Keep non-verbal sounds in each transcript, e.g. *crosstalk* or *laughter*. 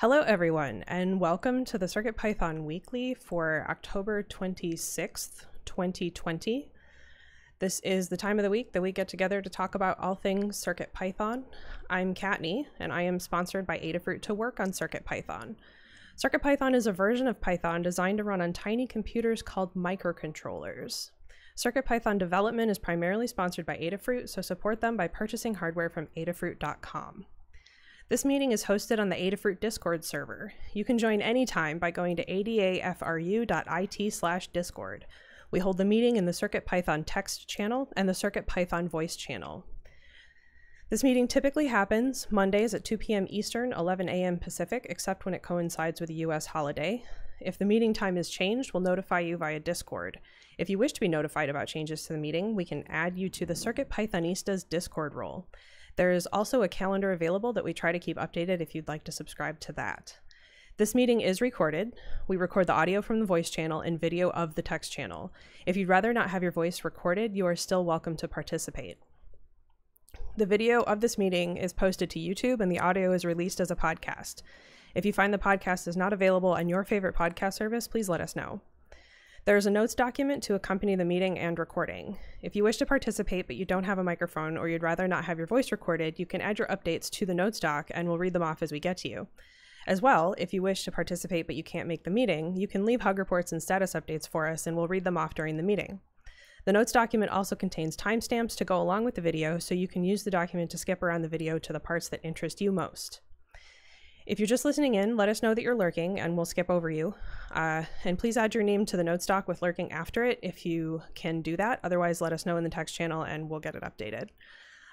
Hello, everyone, and welcome to the CircuitPython Weekly for October 26th, 2020. This is the time of the week that we get together to talk about all things CircuitPython. I'm Kattni, and I am sponsored by Adafruit to work on CircuitPython. CircuitPython is a version of Python designed to run on tiny computers called microcontrollers. CircuitPython development is primarily sponsored by Adafruit, so support them by purchasing hardware from adafruit.com. This meeting is hosted on the Adafruit Discord server. You can join anytime by going to adafru.it slash discord. We hold the meeting in the CircuitPython text channel and the CircuitPython voice channel. This meeting typically happens Mondays at 2 p.m. Eastern, 11 a.m. Pacific, except when it coincides with a U.S. holiday. If the meeting time is changed, we'll notify you via Discord. If you wish to be notified about changes to the meeting, we can add you to the CircuitPythonistas Discord role. There is also a calendar available that we try to keep updated if you'd like to subscribe to that. This meeting is recorded. We record the audio from the voice channel and video of the text channel. If you'd rather not have your voice recorded, you are still welcome to participate. The video of this meeting is posted to YouTube and the audio is released as a podcast. If you find the podcast is not available on your favorite podcast service, please let us know. There is a notes document to accompany the meeting and recording. If you wish to participate but you don't have a microphone or you'd rather not have your voice recorded, you can add your updates to the notes doc and we'll read them off as we get to you. As well, if you wish to participate but you can't make the meeting, you can leave hug reports and status updates for us and we'll read them off during the meeting. The notes document also contains timestamps to go along with the video, so you can use the document to skip around the video to the parts that interest you most. If you're just listening in, let us know that you're lurking and we'll skip over you. Uh, and please add your name to the notes doc with lurking after it if you can do that. Otherwise, let us know in the text channel and we'll get it updated.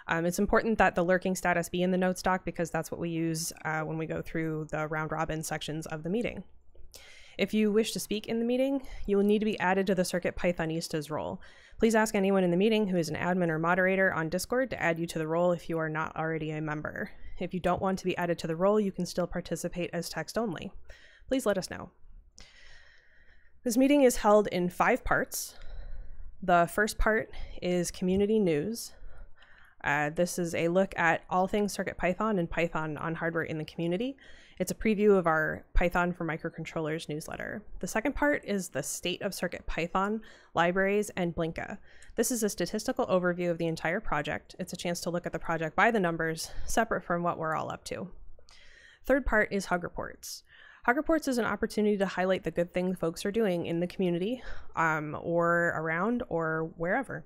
Um, it's important that the lurking status be in the notes doc because that's what we use uh, when we go through the round robin sections of the meeting. If you wish to speak in the meeting, you will need to be added to the Circuit Pythonistas role. Please ask anyone in the meeting who is an admin or moderator on Discord to add you to the role if you are not already a member. If you don't want to be added to the role, you can still participate as text only. Please let us know. This meeting is held in five parts. The first part is community news. Uh, this is a look at all things CircuitPython and Python on hardware in the community. It's a preview of our Python for Microcontrollers newsletter. The second part is the state of CircuitPython, libraries, and Blinka. This is a statistical overview of the entire project. It's a chance to look at the project by the numbers, separate from what we're all up to. Third part is Hug Reports. Hug Reports is an opportunity to highlight the good things folks are doing in the community um, or around or wherever.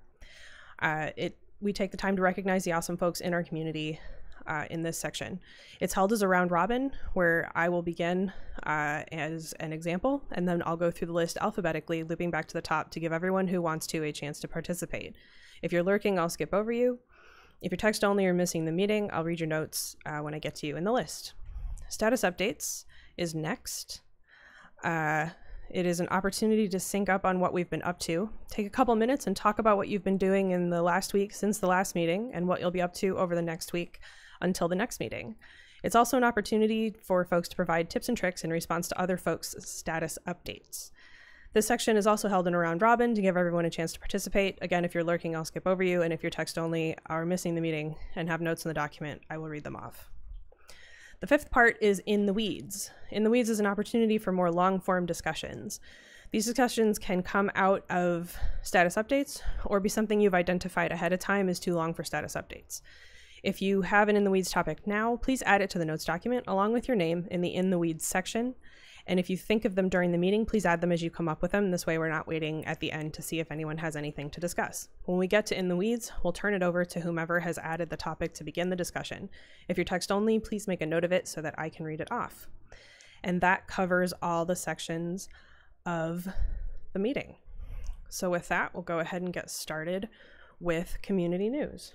Uh, it we take the time to recognize the awesome folks in our community uh, in this section. It's held as a round robin where I will begin uh, as an example and then I'll go through the list alphabetically, looping back to the top to give everyone who wants to a chance to participate. If you're lurking, I'll skip over you. If you're text only or missing the meeting, I'll read your notes uh, when I get to you in the list. Status updates is next. Uh, it is an opportunity to sync up on what we've been up to. Take a couple minutes and talk about what you've been doing in the last week since the last meeting and what you'll be up to over the next week until the next meeting. It's also an opportunity for folks to provide tips and tricks in response to other folks' status updates. This section is also held in a round robin to give everyone a chance to participate. Again, if you're lurking, I'll skip over you, and if you're text only are missing the meeting and have notes in the document, I will read them off. The fifth part is In the Weeds. In the Weeds is an opportunity for more long form discussions. These discussions can come out of status updates or be something you've identified ahead of time as too long for status updates. If you have an In the Weeds topic now, please add it to the notes document along with your name in the In the Weeds section. And if you think of them during the meeting, please add them as you come up with them. This way, we're not waiting at the end to see if anyone has anything to discuss. When we get to In the Weeds, we'll turn it over to whomever has added the topic to begin the discussion. If you're text only, please make a note of it so that I can read it off. And that covers all the sections of the meeting. So, with that, we'll go ahead and get started with community news.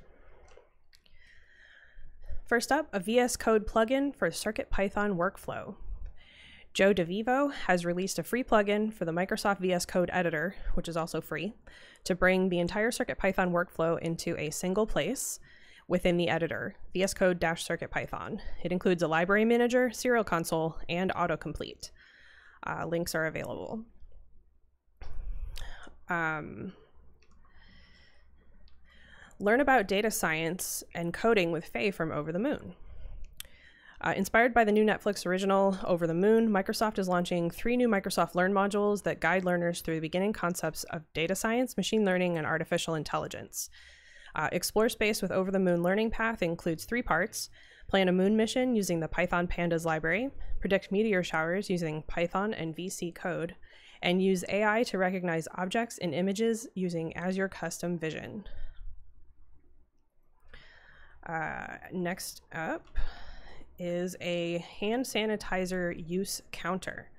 First up, a VS Code plugin for CircuitPython workflow. Joe DeVivo has released a free plugin for the Microsoft VS Code editor, which is also free, to bring the entire CircuitPython workflow into a single place within the editor, VS Code CircuitPython. It includes a library manager, serial console, and autocomplete. Uh, links are available. Um, learn about data science and coding with Faye from Over the Moon. Uh, inspired by the new Netflix original Over the Moon, Microsoft is launching three new Microsoft Learn modules that guide learners through the beginning concepts of data science, machine learning, and artificial intelligence. Uh, Explore Space with Over the Moon Learning Path includes three parts plan a moon mission using the Python Pandas library, predict meteor showers using Python and VS Code, and use AI to recognize objects and images using Azure Custom Vision. Uh, next up is a hand sanitizer use counter.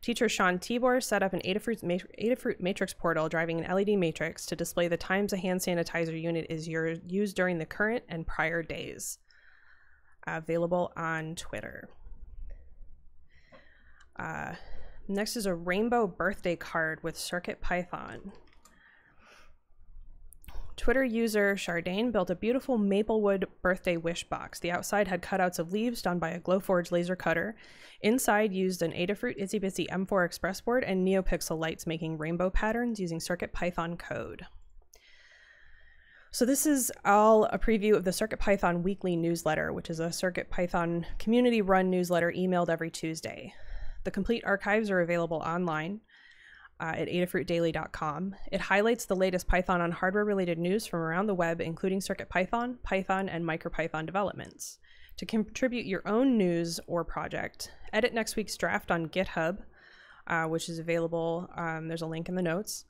Teacher Sean Tibor set up an Adafruit, Adafruit matrix portal driving an LED matrix to display the times a hand sanitizer unit is used during the current and prior days. Available on Twitter. Uh, next is a rainbow birthday card with CircuitPython. Twitter user Chardane built a beautiful Maplewood birthday wish box. The outside had cutouts of leaves done by a Glowforge laser cutter. Inside used an Adafruit Itsy Bitsy M4 Express board and NeoPixel lights making rainbow patterns using CircuitPython code. So this is all a preview of the CircuitPython weekly newsletter, which is a CircuitPython community-run newsletter emailed every Tuesday. The complete archives are available online uh, at adafruitdaily.com. It highlights the latest Python on hardware related news from around the web, including CircuitPython, Python, and MicroPython developments. To contribute your own news or project, edit next week's draft on GitHub, uh, which is available. Um, there's a link in the notes.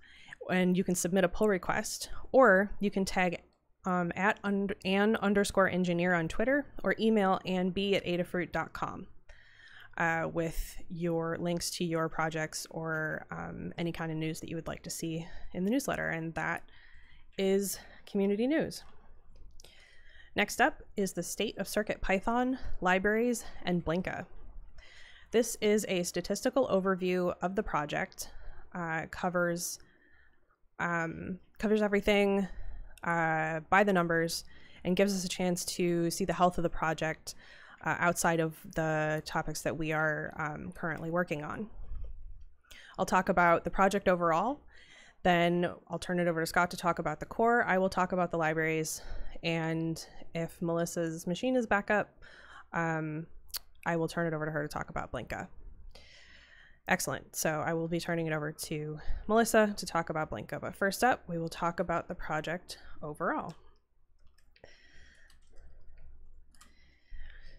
And you can submit a pull request, or you can tag um, at un- an underscore engineer on Twitter or email anb at adafruit.com uh, with your links to your projects or um, any kind of news that you would like to see in the newsletter. And that is community news. Next up is the state of Circuit Python, libraries, and Blinka. This is a statistical overview of the project. Uh, covers um, covers everything uh, by the numbers and gives us a chance to see the health of the project uh, outside of the topics that we are um, currently working on. I'll talk about the project overall, then I'll turn it over to Scott to talk about the core. I will talk about the libraries, and if Melissa's machine is back up, um, I will turn it over to her to talk about Blinka. Excellent. So I will be turning it over to Melissa to talk about Blinka. But first up, we will talk about the project overall.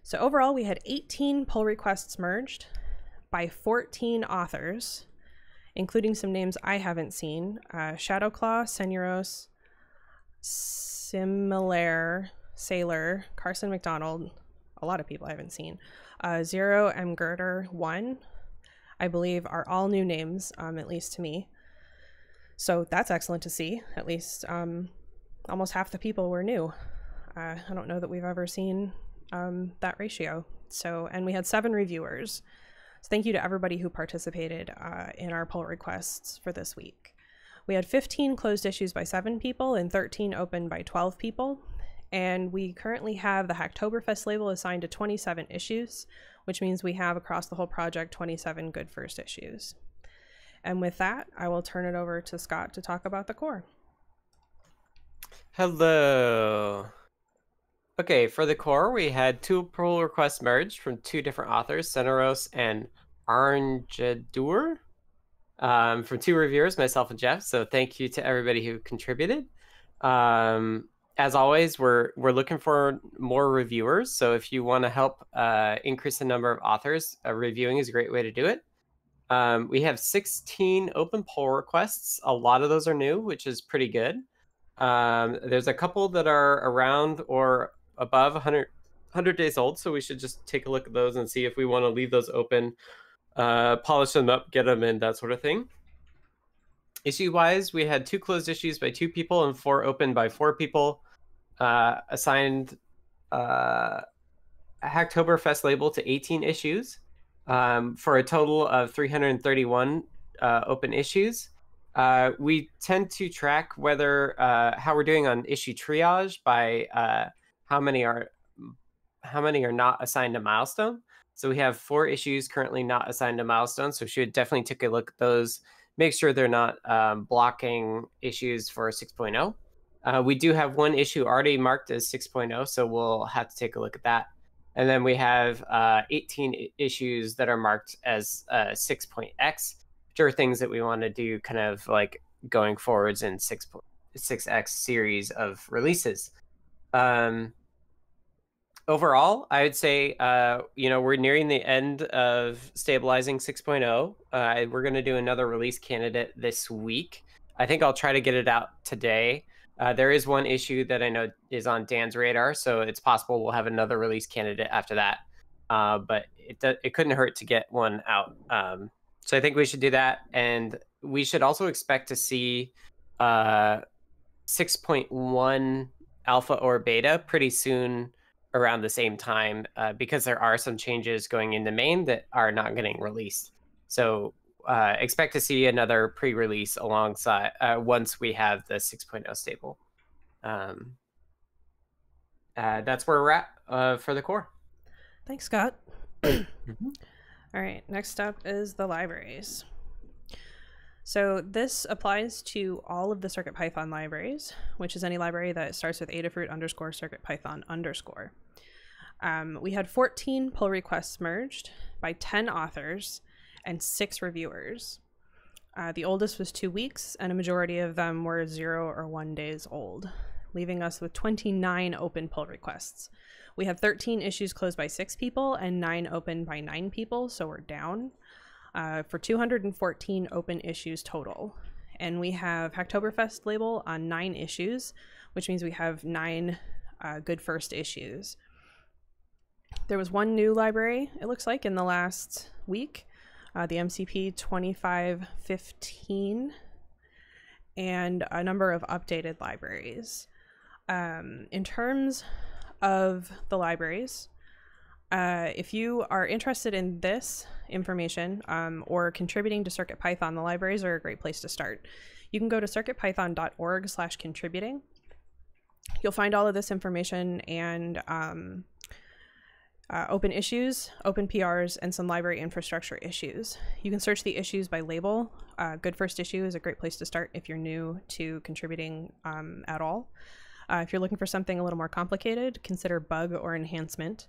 So overall, we had 18 pull requests merged by 14 authors, including some names I haven't seen. Uh, Shadowclaw, Senuros, Similar, Sailor, Carson McDonald, a lot of people I haven't seen. Uh, Zero, M. Girder, 1, I believe are all new names, um, at least to me. So that's excellent to see. At least um, almost half the people were new. Uh, I don't know that we've ever seen um, that ratio. So, and we had seven reviewers. So thank you to everybody who participated uh, in our pull requests for this week. We had 15 closed issues by seven people and 13 open by 12 people. And we currently have the Hacktoberfest label assigned to 27 issues, which means we have across the whole project 27 good first issues. And with that, I will turn it over to Scott to talk about the core. Hello. Okay, for the core, we had two pull requests merged from two different authors, Senuros and Arnjadur, um, from two reviewers, myself and Jeff. So thank you to everybody who contributed. Um, as always, we're we're looking for more reviewers. So if you want to help uh, increase the number of authors, uh, reviewing is a great way to do it. Um, we have 16 open pull requests. A lot of those are new, which is pretty good. Um, there's a couple that are around or above 100, 100 days old. So we should just take a look at those and see if we want to leave those open, uh, polish them up, get them in, that sort of thing. Issue wise, we had two closed issues by two people and four open by four people. Uh, assigned uh, Hacktoberfest label to 18 issues um, for a total of 331 uh, open issues. Uh, we tend to track whether uh, how we're doing on issue triage by uh, how many are how many are not assigned a milestone. So we have four issues currently not assigned a milestone. So should definitely take a look at those. Make sure they're not um, blocking issues for 6.0. Uh, we do have one issue already marked as 6.0, so we'll have to take a look at that. And then we have uh, 18 issues that are marked as uh, 6.x, which are things that we want to do kind of like going forwards in 6, 6x series of releases. Um, overall, I would say, uh, you know, we're nearing the end of stabilizing 6.0. Uh, we're going to do another release candidate this week. I think I'll try to get it out today. Uh, there is one issue that I know is on Dan's radar, so it's possible we'll have another release candidate after that. Uh, but it it couldn't hurt to get one out. Um, so I think we should do that, and we should also expect to see uh, 6.1 alpha or beta pretty soon around the same time uh, because there are some changes going into main that are not getting released. So uh, expect to see another pre-release alongside uh, once we have the 6.0 stable. Um, uh, that's where we're at uh, for the core. Thanks, Scott. *coughs* All right, next up is the libraries. So this applies to all of the CircuitPython libraries, which is any library that starts with Adafruit underscore CircuitPython underscore. Um, we had 14 pull requests merged by 10 authors and six reviewers. Uh, the oldest was two weeks, and a majority of them were zero or one days old, leaving us with 29 open pull requests. We had 13 issues closed by six people and nine open by nine people, so we're down uh, for 214 open issues total. And we have Hacktoberfest label on nine issues, which means we have nine uh, good first issues. There was one new library, it looks like, in the last week uh, the MCP 2515, and a number of updated libraries. Um, in terms of the libraries, uh, if you are interested in this information um, or contributing to CircuitPython, the libraries are a great place to start. You can go to circuitpython.org slash contributing. You'll find all of this information and um, uh, open issues, open PRs, and some library infrastructure issues. You can search the issues by label. Uh, Good First Issue is a great place to start if you're new to contributing um, at all. Uh, if you're looking for something a little more complicated, consider bug or enhancement,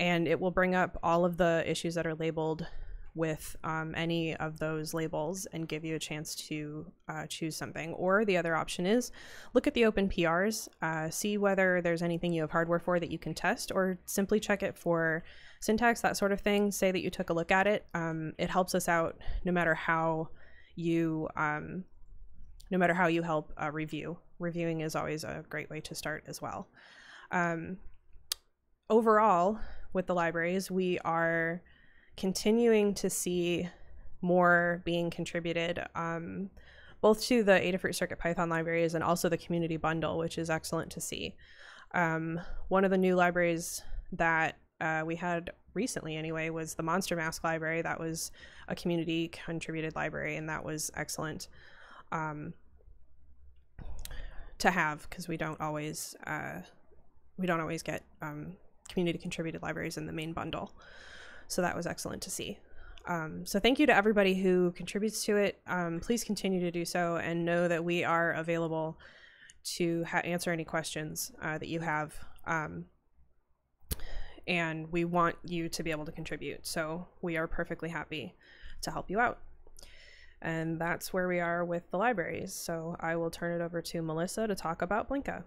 and it will bring up all of the issues that are labeled with um, any of those labels and give you a chance to uh, choose something. Or the other option is look at the open PRs, uh, see whether there's anything you have hardware for that you can test, or simply check it for syntax, that sort of thing. Say that you took a look at it. Um, it helps us out no matter how you um, no matter how you help uh, review. Reviewing is always a great way to start as well. Um, overall, with the libraries, we are continuing to see more being contributed um, both to the Adafruit Circuit Python libraries and also the community bundle, which is excellent to see. Um, one of the new libraries that uh, we had recently, anyway, was the Monster Mask library. That was a community contributed library, and that was excellent um, to have because we don't always uh, we don't always get um, community contributed libraries in the main bundle. So that was excellent to see. Um, so thank you to everybody who contributes to it. Um, please continue to do so and know that we are available to answer any questions uh, that you have. Um, and we want you to be able to contribute. So we are perfectly happy to help you out. And that's where we are with the libraries. So I will turn it over to Melissa to talk about Blinka.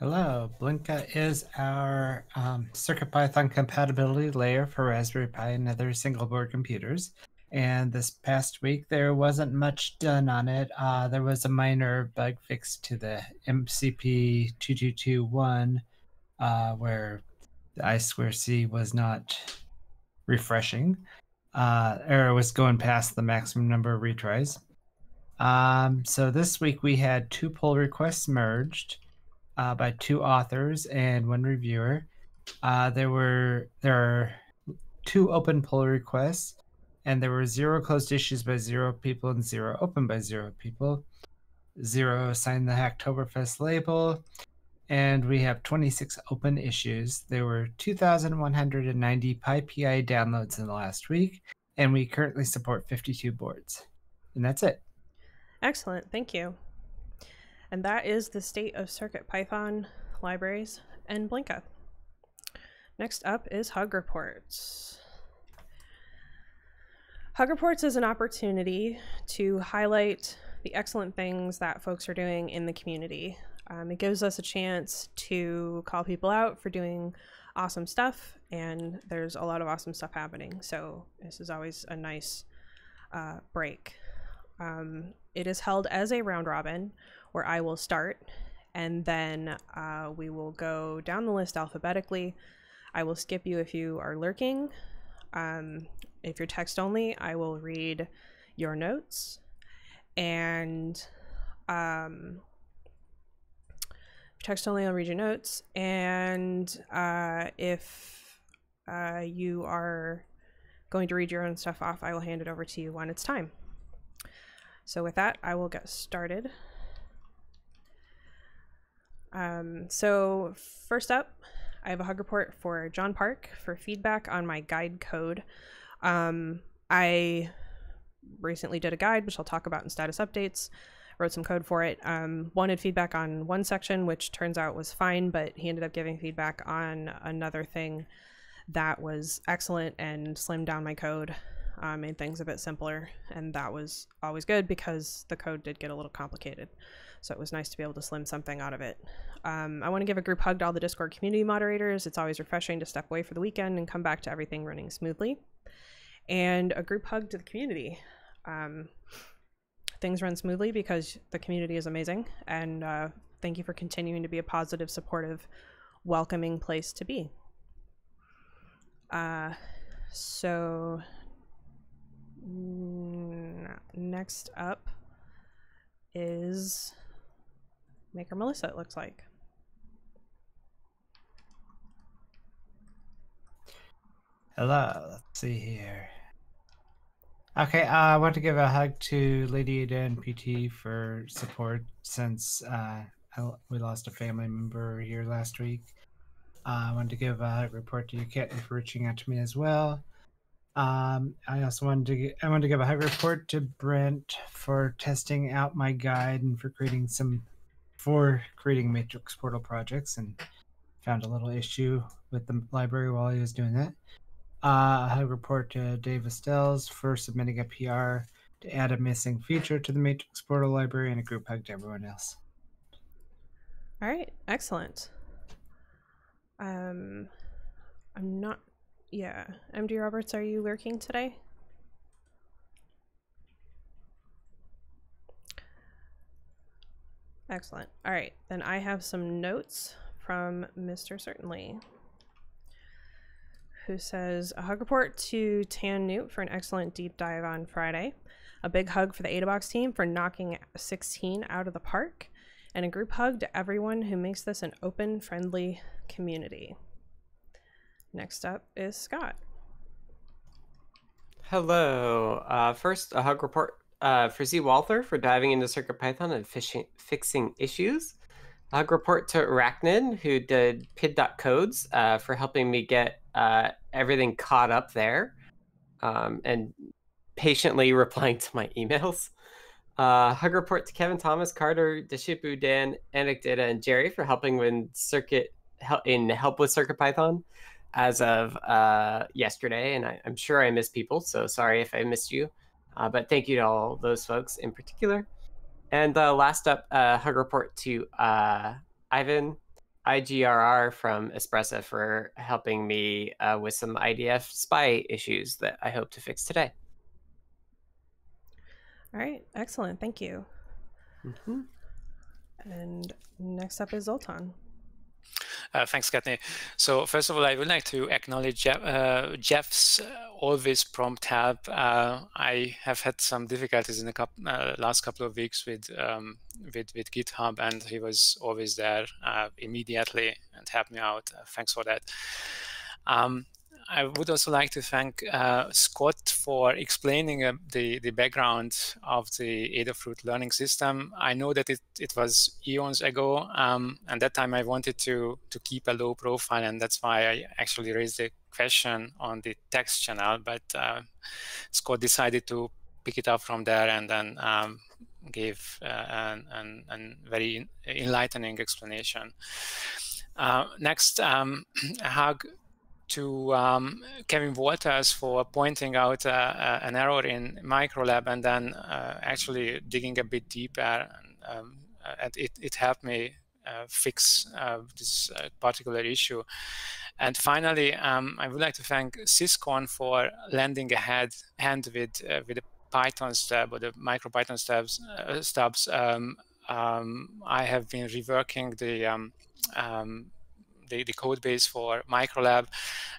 Hello, Blinka is our um, CircuitPython compatibility layer for Raspberry Pi and other single board computers. And this past week, there wasn't much done on it. Uh, there was a minor bug fix to the MCP 2221 uh, where the I2C was not refreshing, uh, was going past the maximum number of retries. Um, so this week we had two pull requests merged uh, by two authors and one reviewer. Uh, there were there are two open pull requests, and there were zero closed issues by zero people and zero open by zero people. Zero signed the Hacktoberfest label, and we have 26 open issues. There were 2,190 PyPI downloads in the last week, and we currently support 52 boards. And that's it. Excellent. Thank you. And that is the state of Circuit Python libraries and Blinka. Next up is Hug Reports. Hug Reports is an opportunity to highlight the excellent things that folks are doing in the community. Um, it gives us a chance to call people out for doing awesome stuff, and there's a lot of awesome stuff happening. So, this is always a nice uh, break. Um, it is held as a round robin where I will start and then uh, we will go down the list alphabetically. I will skip you if you are lurking. Um, if you're text only, I will read your notes. And um, text only, I'll read your notes. And uh, if uh, you are going to read your own stuff off, I will hand it over to you when it's time. So with that, I will get started. Um, so first up, I have a hug report for John Park for feedback on my guide code. Um, I recently did a guide, which I'll talk about in status updates. Wrote some code for it. Um, wanted feedback on one section, which turns out was fine, but he ended up giving feedback on another thing that was excellent and slimmed down my code, uh, made things a bit simpler, and that was always good because the code did get a little complicated. So it was nice to be able to slim something out of it. Um, I want to give a group hug to all the Discord community moderators. It's always refreshing to step away for the weekend and come back to everything running smoothly. And a group hug to the community. Um, things run smoothly because the community is amazing. And uh, thank you for continuing to be a positive, supportive, welcoming place to be. Uh, so, next up is Maker Melissa, it looks like. Hello, let's see here. Okay, uh, I want to give a hug to Lady Ada and PT for support since uh, we lost a family member here last week. Uh, I wanted to give a report to you, Kit, for reaching out to me as well. Um, I also wanted to I wanted to give a hug report to Brent for testing out my guide and for creating some for creating matrix portal projects and found a little issue with the library while he was doing that. Uh, I report to Dave Astels for submitting a PR to add a missing feature to the matrix portal library and a group hug to everyone else. All right, excellent. Um, I'm not. Yeah, MD Roberts, are you lurking today? Excellent. All right, then I have some notes from Mr. Certainly, who says a hug report to Tannewt for an excellent deep dive on Friday, a big hug for the AdaBox team for knocking 16 out of the park, and a group hug to everyone who makes this an open, friendly community. Next up is Scott. Hello. Uh, first, a hug report uh, for C. Walther for diving into CircuitPython and fishing, fixing issues. A report to Arachnid, who did pid.codes uh, for helping me get uh, everything caught up there um, and patiently *laughs* replying to my emails. Uh, hug report to Kevin Thomas, Carter, Deshipu, Dan, Anecdata, and Jerry for helping with circuit in help with CircuitPython as of uh, yesterday. And I, am sure I missed people, so sorry if I missed you. Uh, but thank you to all those folks in particular. And uh, last up, uh, hug report to uh, Ivan IGRR from Espressif for helping me uh, with some IDF SPI issues that I hope to fix today. All right, excellent. Thank you. Mm-hmm. And next up is Zoltan. Uh, thanks, Kathy. So first of all, I would like to acknowledge Jeff, uh, Jeff's uh, always prompt help. Uh, I have had some difficulties in the couple, uh, last couple of weeks with, um, with, with GitHub, and he was always there uh, immediately and helped me out. thanks for that. Um, I would also like to thank uh, Scott for explaining uh, the, the background of the Adafruit learning system. I know that it, it was eons ago, um, and that time I wanted to, to keep a low profile, and that's why I actually raised the question on the text channel, but uh, Scott decided to pick it up from there and then um, gave uh, an, an, an, very enlightening explanation. Uh, next, um, *clears throat* Hug to um, Kevin Walters for pointing out uh, uh, an error in Microlab and then uh, actually digging a bit deeper. And, um, and it, it helped me uh, fix uh, this uh, particular issue. And finally, um, I would like to thank Syscon for lending a head, hand with with the Python stub or the MicroPython stubs. stubs. Um, um, I have been reworking the um, the, the code base for Microlab.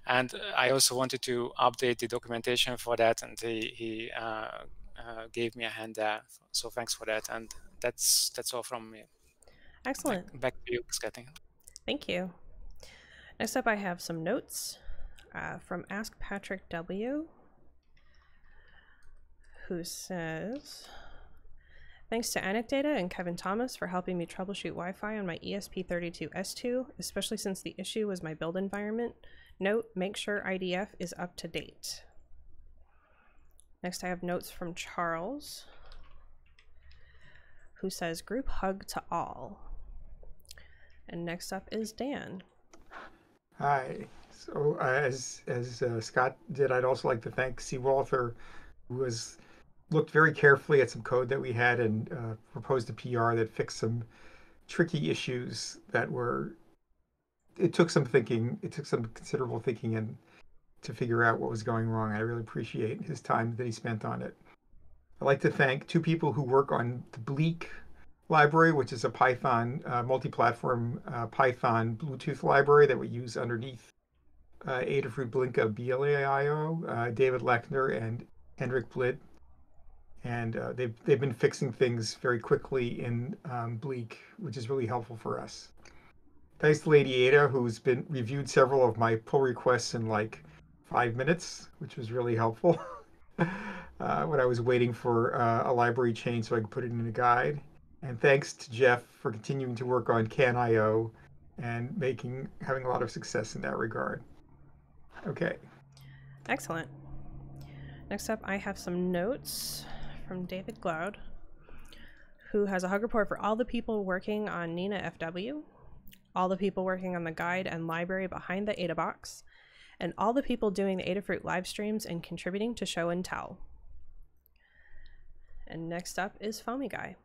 And I also wanted to update the documentation for that, and he, he uh, uh, gave me a hand there. So thanks for that. And that's that's all from me. Excellent. Back, back to you, Scotty. Thank you. Next up, I have some notes uh, from Ask Patrick W, who says. Thanks to Anecdata and Kevin Thomas for helping me troubleshoot Wi-Fi on my ESP32S2, especially since the issue was my build environment. Note, make sure IDF is up to date. Next I have notes from Charles, who says group hug to all. And next up is Dan. Hi. So uh, as as uh, Scott did, I'd also like to thank C. Walther, who was looked very carefully at some code that we had and uh, proposed a PR that fixed some tricky issues that were. It took some thinking. It took some considerable thinking and to figure out what was going wrong. I really appreciate his time that he spent on it. I'd like to thank two people who work on the Bleak library, which is a Python uh, multi-platform uh, Python Bluetooth library that we use underneath uh, Adafruit Blinka bleio. Uh, David Lechner and Henrik Blidh and uh, they've they've been fixing things very quickly in um, Bleak, which is really helpful for us. Thanks to Lady Ada, who's been reviewed several of my pull requests in like five minutes, which was really helpful. *laughs* uh, when I was waiting for uh, a library change so I could put it in a guide. And thanks to Jeff for continuing to work on CanIO and making having a lot of success in that regard. Okay. Excellent. Next up, I have some notes from David Glaude, who has a hug report for all the people working on Nina FW, all the people working on the guide and library behind the Ada box, and all the people doing the Adafruit live streams and contributing to show and tell. And next up is Foamy Guy.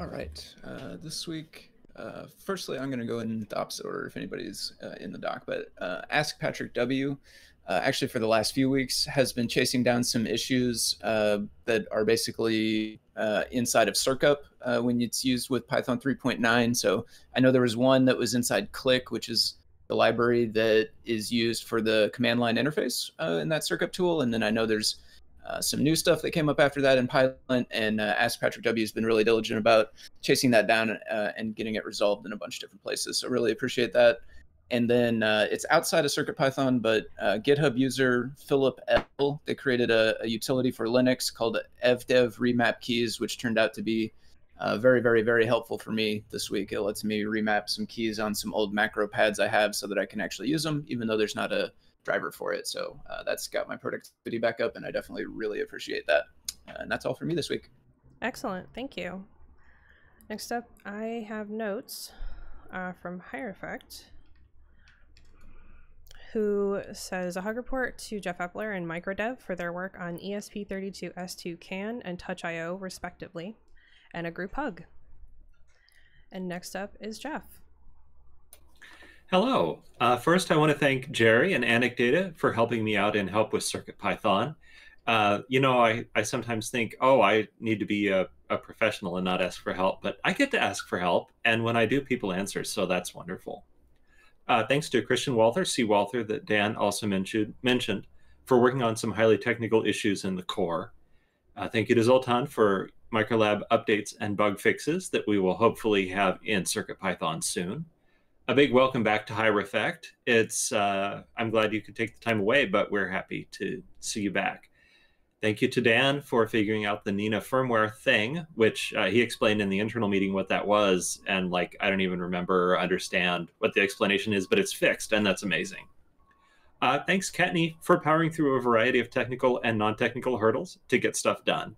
All right. Uh, this week, uh, firstly, I'm going to go in the opposite order if anybody's uh, in the doc, but uh, Ask Patrick W uh, actually for the last few weeks has been chasing down some issues uh, that are basically uh, inside of circup uh, when it's used with python 3.9 so i know there was one that was inside click which is the library that is used for the command line interface uh, in that circup tool. And then i know there's uh, some new stuff that came up after that in Python, and Ask Patrick W has been really diligent about chasing that down and getting it resolved in a bunch of different places. So really appreciate that and then uh, it's outside of CircuitPython, but uh, GitHub user Philip L. They created a, a, utility for Linux called evdev remap keys, which turned out to be uh, very, very, very helpful for me this week. It lets me remap some keys on some old macro pads I have so that I can actually use them, even though there's not a driver for it. So uh, that's got my productivity back up, and I definitely really appreciate that. and that's all for me this week. Excellent, thank you. Next up, I have notes uh, from Hierophect who says a hug report to Jeff Epler and Microdev for their work on ESP32S2 CAN and Touch.io, respectively, and a group hug. And next up is Jeff. Hello. Uh, first, I want to thank Jerry and Anecdata for helping me out and help with CircuitPython. Uh, you know, I, I sometimes think, oh, I need to be a, a professional and not ask for help, but I get to ask for help. And when I do, people answer. So that's wonderful. Uh, thanks to Christian Walther, C. Walther, that Dan also mentioned, mentioned for working on some highly technical issues in the core. Uh, thank you to Zoltan for Microlab updates and bug fixes that we will hopefully have in CircuitPython soon. A big welcome back to Hierophect. It's uh, I'm glad you could take the time away, but we're happy to see you back. Thank you to Dan for figuring out the Nina firmware thing, which uh, he explained in the internal meeting what that was. And like, I don't even remember or understand what the explanation is, but it's fixed, and that's amazing. Uh, thanks, Kattni, for powering through a variety of technical and non technical hurdles to get stuff done.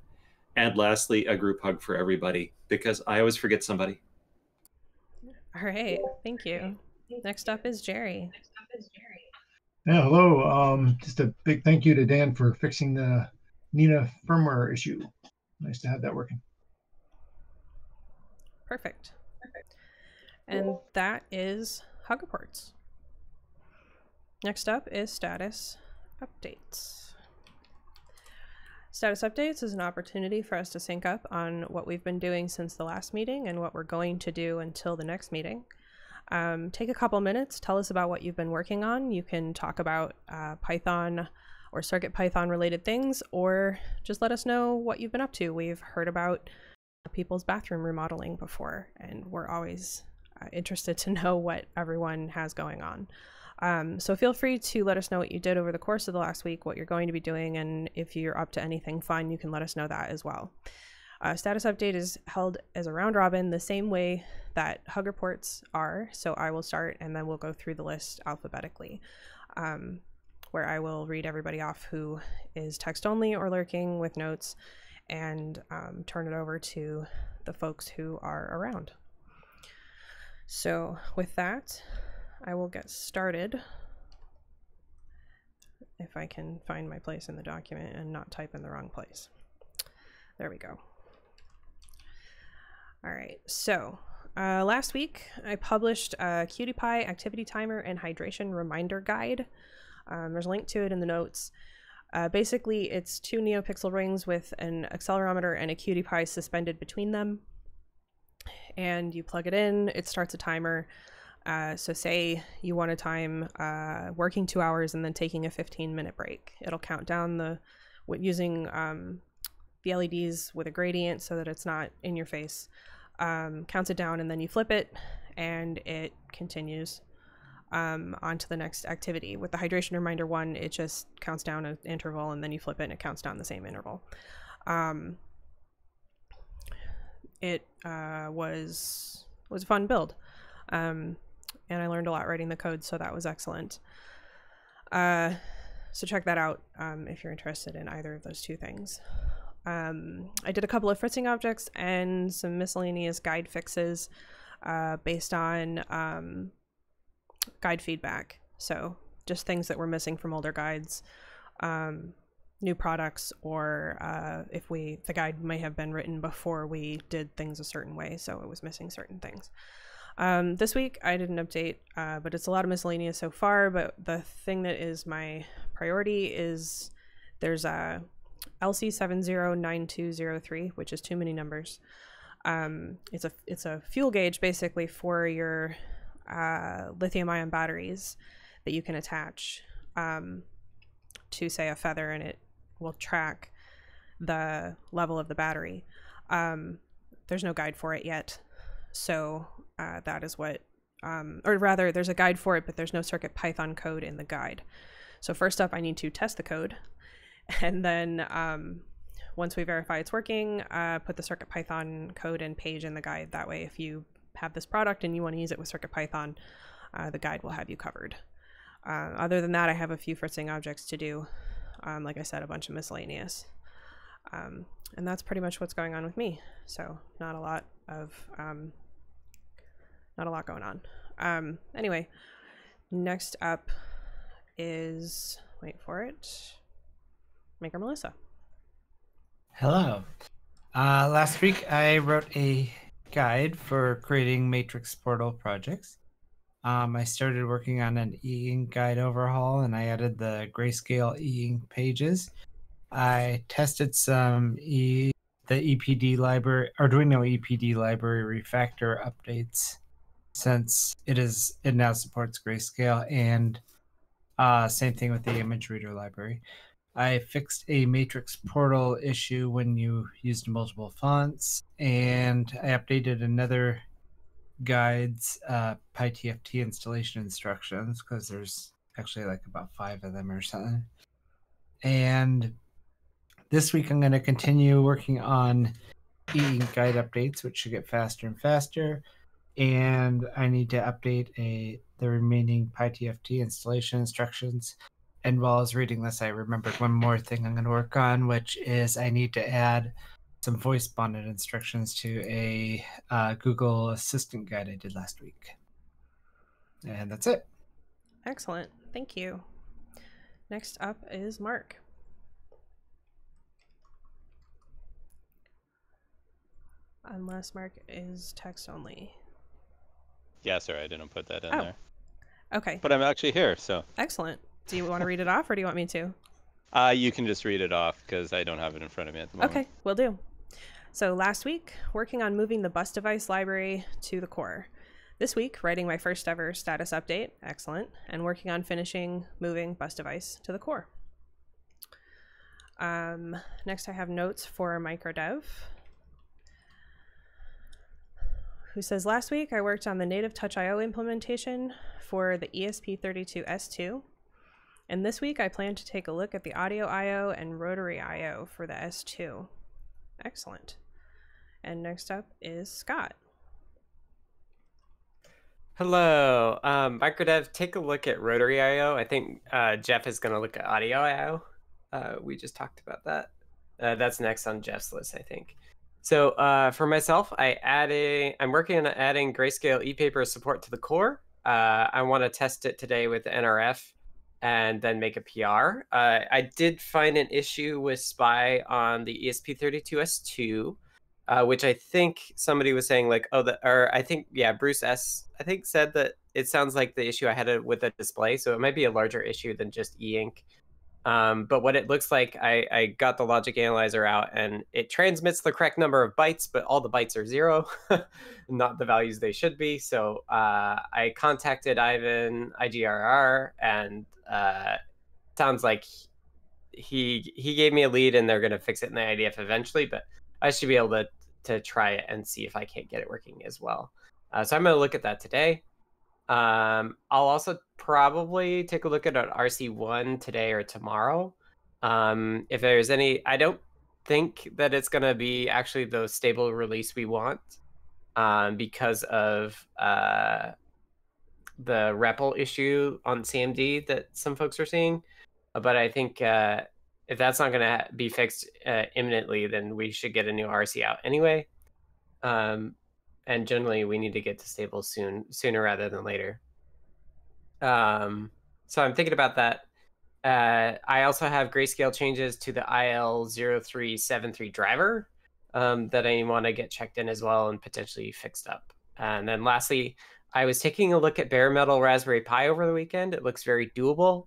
And lastly, a group hug for everybody, because I always forget somebody. All right, thank you. Next up is Jerry. Next up is Jerry. Yeah, hello. Um, just a big thank you to Dan for fixing the Nina firmware issue. Nice to have that working. Perfect. And that is Hug Reports. Next up is status updates. Status updates is an opportunity for us to sync up on what we've been doing since the last meeting and what we're going to do until the next meeting. Um, take a couple minutes, tell us about what you've been working on. You can talk about uh, Python or Circuit Python related things, or just let us know what you've been up to. We've heard about people's bathroom remodeling before, and we're always uh, interested to *laughs* know what everyone has going on. Um, so feel free to let us know what you did over the course of the last week, what you're going to be doing, and if you're up to anything fun, you can let us know that as well. Uh, status update is held as a round robin the same way that hug reports are. So I will start and then we'll go through the list alphabetically, um, where I will read everybody off who is text only or lurking with notes and um, turn it over to the folks who are around. So with that, I will get started. If I can find my place in the document and not type in the wrong place. There we go. All right, so uh, last week I published a QT Py activity timer and hydration reminder guide. Um, there's a link to it in the notes. Uh, basically, it's two NeoPixel rings with an accelerometer and a Py suspended between them. And you plug it in, it starts a timer. Uh, so say you want to time uh, working two hours and then taking a 15 minute break. It'll count down the using um, the LEDs with a gradient so that it's not in your face. Um, counts it down and then you flip it and it continues um, on to the next activity. With the hydration reminder one, it just counts down an interval and then you flip it and it counts down the same interval. Um, it uh, was was a fun build. Um, and I learned a lot writing the code, so that was excellent. Uh, so check that out um, if you're interested in either of those two things. Um, I did a couple of fritzing objects and some miscellaneous guide fixes uh, based on um, guide feedback. So just things that were missing from older guides, um, new products, or uh, if we the guide may have been written before we did things a certain way, so it was missing certain things. Um, this week I did an update, uh, but it's a lot of miscellaneous so far. But the thing that is my priority is there's a LC709203, which is too many numbers. Um, it's a it's a fuel gauge basically for your uh, lithium ion batteries that you can attach um, to say a feather, and it will track the level of the battery. Um, there's no guide for it yet, so uh, that is what, um, or rather, there's a guide for it, but there's no Circuit Python code in the guide. So first up, I need to test the code, *laughs* and then um, once we verify it's working, uh, put the Circuit Python code and page in the guide. That way, if you have this product and you want to use it with Circuit Python, uh, the guide will have you covered. Uh, other than that, I have a few fritzing objects to do. Um, like I said, a bunch of miscellaneous. Um, and that's pretty much what's going on with me. So not a lot of um, not a lot going on. Um, anyway, next up is wait for it, Maker Melissa. Hello. Uh, last week I wrote a guide for creating matrix portal projects. Um, I started working on an e-ink guide overhaul and I added the grayscale e-ink pages. I tested some e the EPD library Arduino EPD library refactor updates since it is it now supports grayscale and uh, same thing with the image reader library. I fixed a matrix portal issue when you used multiple fonts, and I updated another guide's uh, PiTFT installation instructions because there's actually like about five of them or something. And this week I'm going to continue working on e guide updates, which should get faster and faster and I need to update a the remaining PiTFT installation instructions. And while I was reading this, I remembered one more thing I'm going to work on, which is I need to add some voice bonnet instructions to a uh, Google Assistant guide I did last week. And that's it. Excellent. Thank you. Next up is Mark. Unless Mark is text only. Yeah, sorry, I didn't put that in Oh. there. Okay. But I'm actually here, so Excellent. Do you want to read it off or do you want me to? uh, you can just read it off because I don't have it in front of me at the moment. Okay, will do. So last week, working on moving the bus device library to the core. This week, writing my first ever status update, excellent, and working on finishing moving bus device to the core. Um, next, I have notes for microdev. Who says last week I worked on the native touch IO implementation for the E ESP32S2. And this week I plan to take a look at the audio IO and rotary IO for the S2. Excellent. And next up is Scott. Hello, um, Microdev. Take a look at Rotary IO. I think uh, Jeff is going to look at Audio IO. Uh, we just talked about that. Uh, that's next on Jeff's list, I think. So uh, for myself, I adding. I'm working on adding Grayscale ePaper support to the core. Uh, I want to test it today with NRF and then make a PR. Uh, I did find an issue with SPI on the E ESP32S2 uh, which I think somebody was saying like, oh, the or I think yeah, Bruce S. I think said that it sounds like the issue I had it with the display, so it might be a larger issue than just e-ink. Um, but what it looks like, I, I got the logic analyzer out and it transmits the correct number of bytes, but all the bytes are zero, *laughs* not the values they should be. So uh, I contacted Ivan IGRR and uh, sounds like he he gave me a lead and they're gonna fix it in the IDF eventually, but I should be able to to try it and see if I can't get it working as well. Uh, so I'm going to look at that today. Um, I'll also probably take a look at an RC1 today or tomorrow. Um, if there's any, I don't think that it's going to be actually the stable release we want um, because of uh, the REPL issue on CMD that some folks are seeing. But I think uh, if that's not going to be fixed uh, imminently, then we should get a new RC out anyway. Um, and generally, we need to get to stable soon, sooner rather than later. Um, so I'm thinking about that. Uh, I also have grayscale changes to the IL0373 driver um, that I want to get checked in as well and potentially fixed up. And then lastly, I was taking a look at bare metal Raspberry Pi over the weekend. It looks very doable.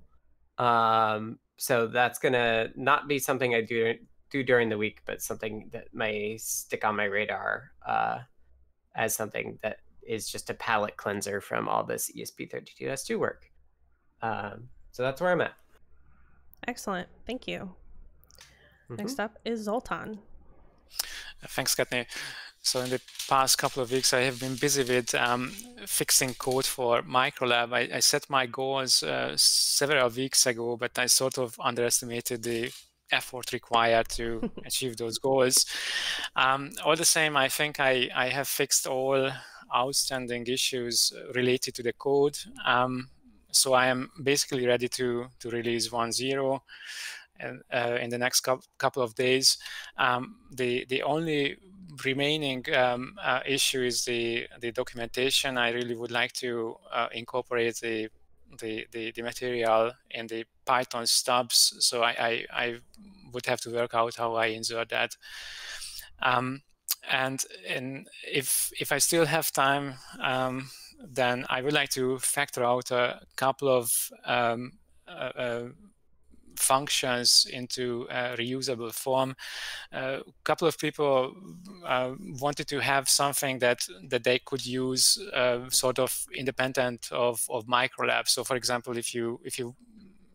Um, so that's gonna not be something I do do during the week, but something that may stick on my radar uh, as something that is just a palette cleanser from all this E ESP32S2 work. Um, so that's where I'm at. Excellent. Thank you. Mhm. Next up is Zoltan. Thanks, Kattni. So in the past couple of weeks, I have been busy with um, fixing code for Microlab. I, I set my goals uh, several weeks ago, but I sort of underestimated the effort required to *laughs* achieve those goals. Um, all the same, I think I, I have fixed all outstanding issues related to the code. Um, so I am basically ready to, to release 1.0 and, uh, in the next couple of days. Um, the, the only remaining um, uh, issue is the the documentation. I really would like to uh, incorporate the, the, the the material in the Python stubs. So I, I, I would have to work out how I insert that. Um, and and if if I still have time, um, then I would like to factor out a couple of um, uh, functions into a reusable form. A couple of people uh, wanted to have something that that they could use uh, sort of independent of, of Microlab. So for example, if you if you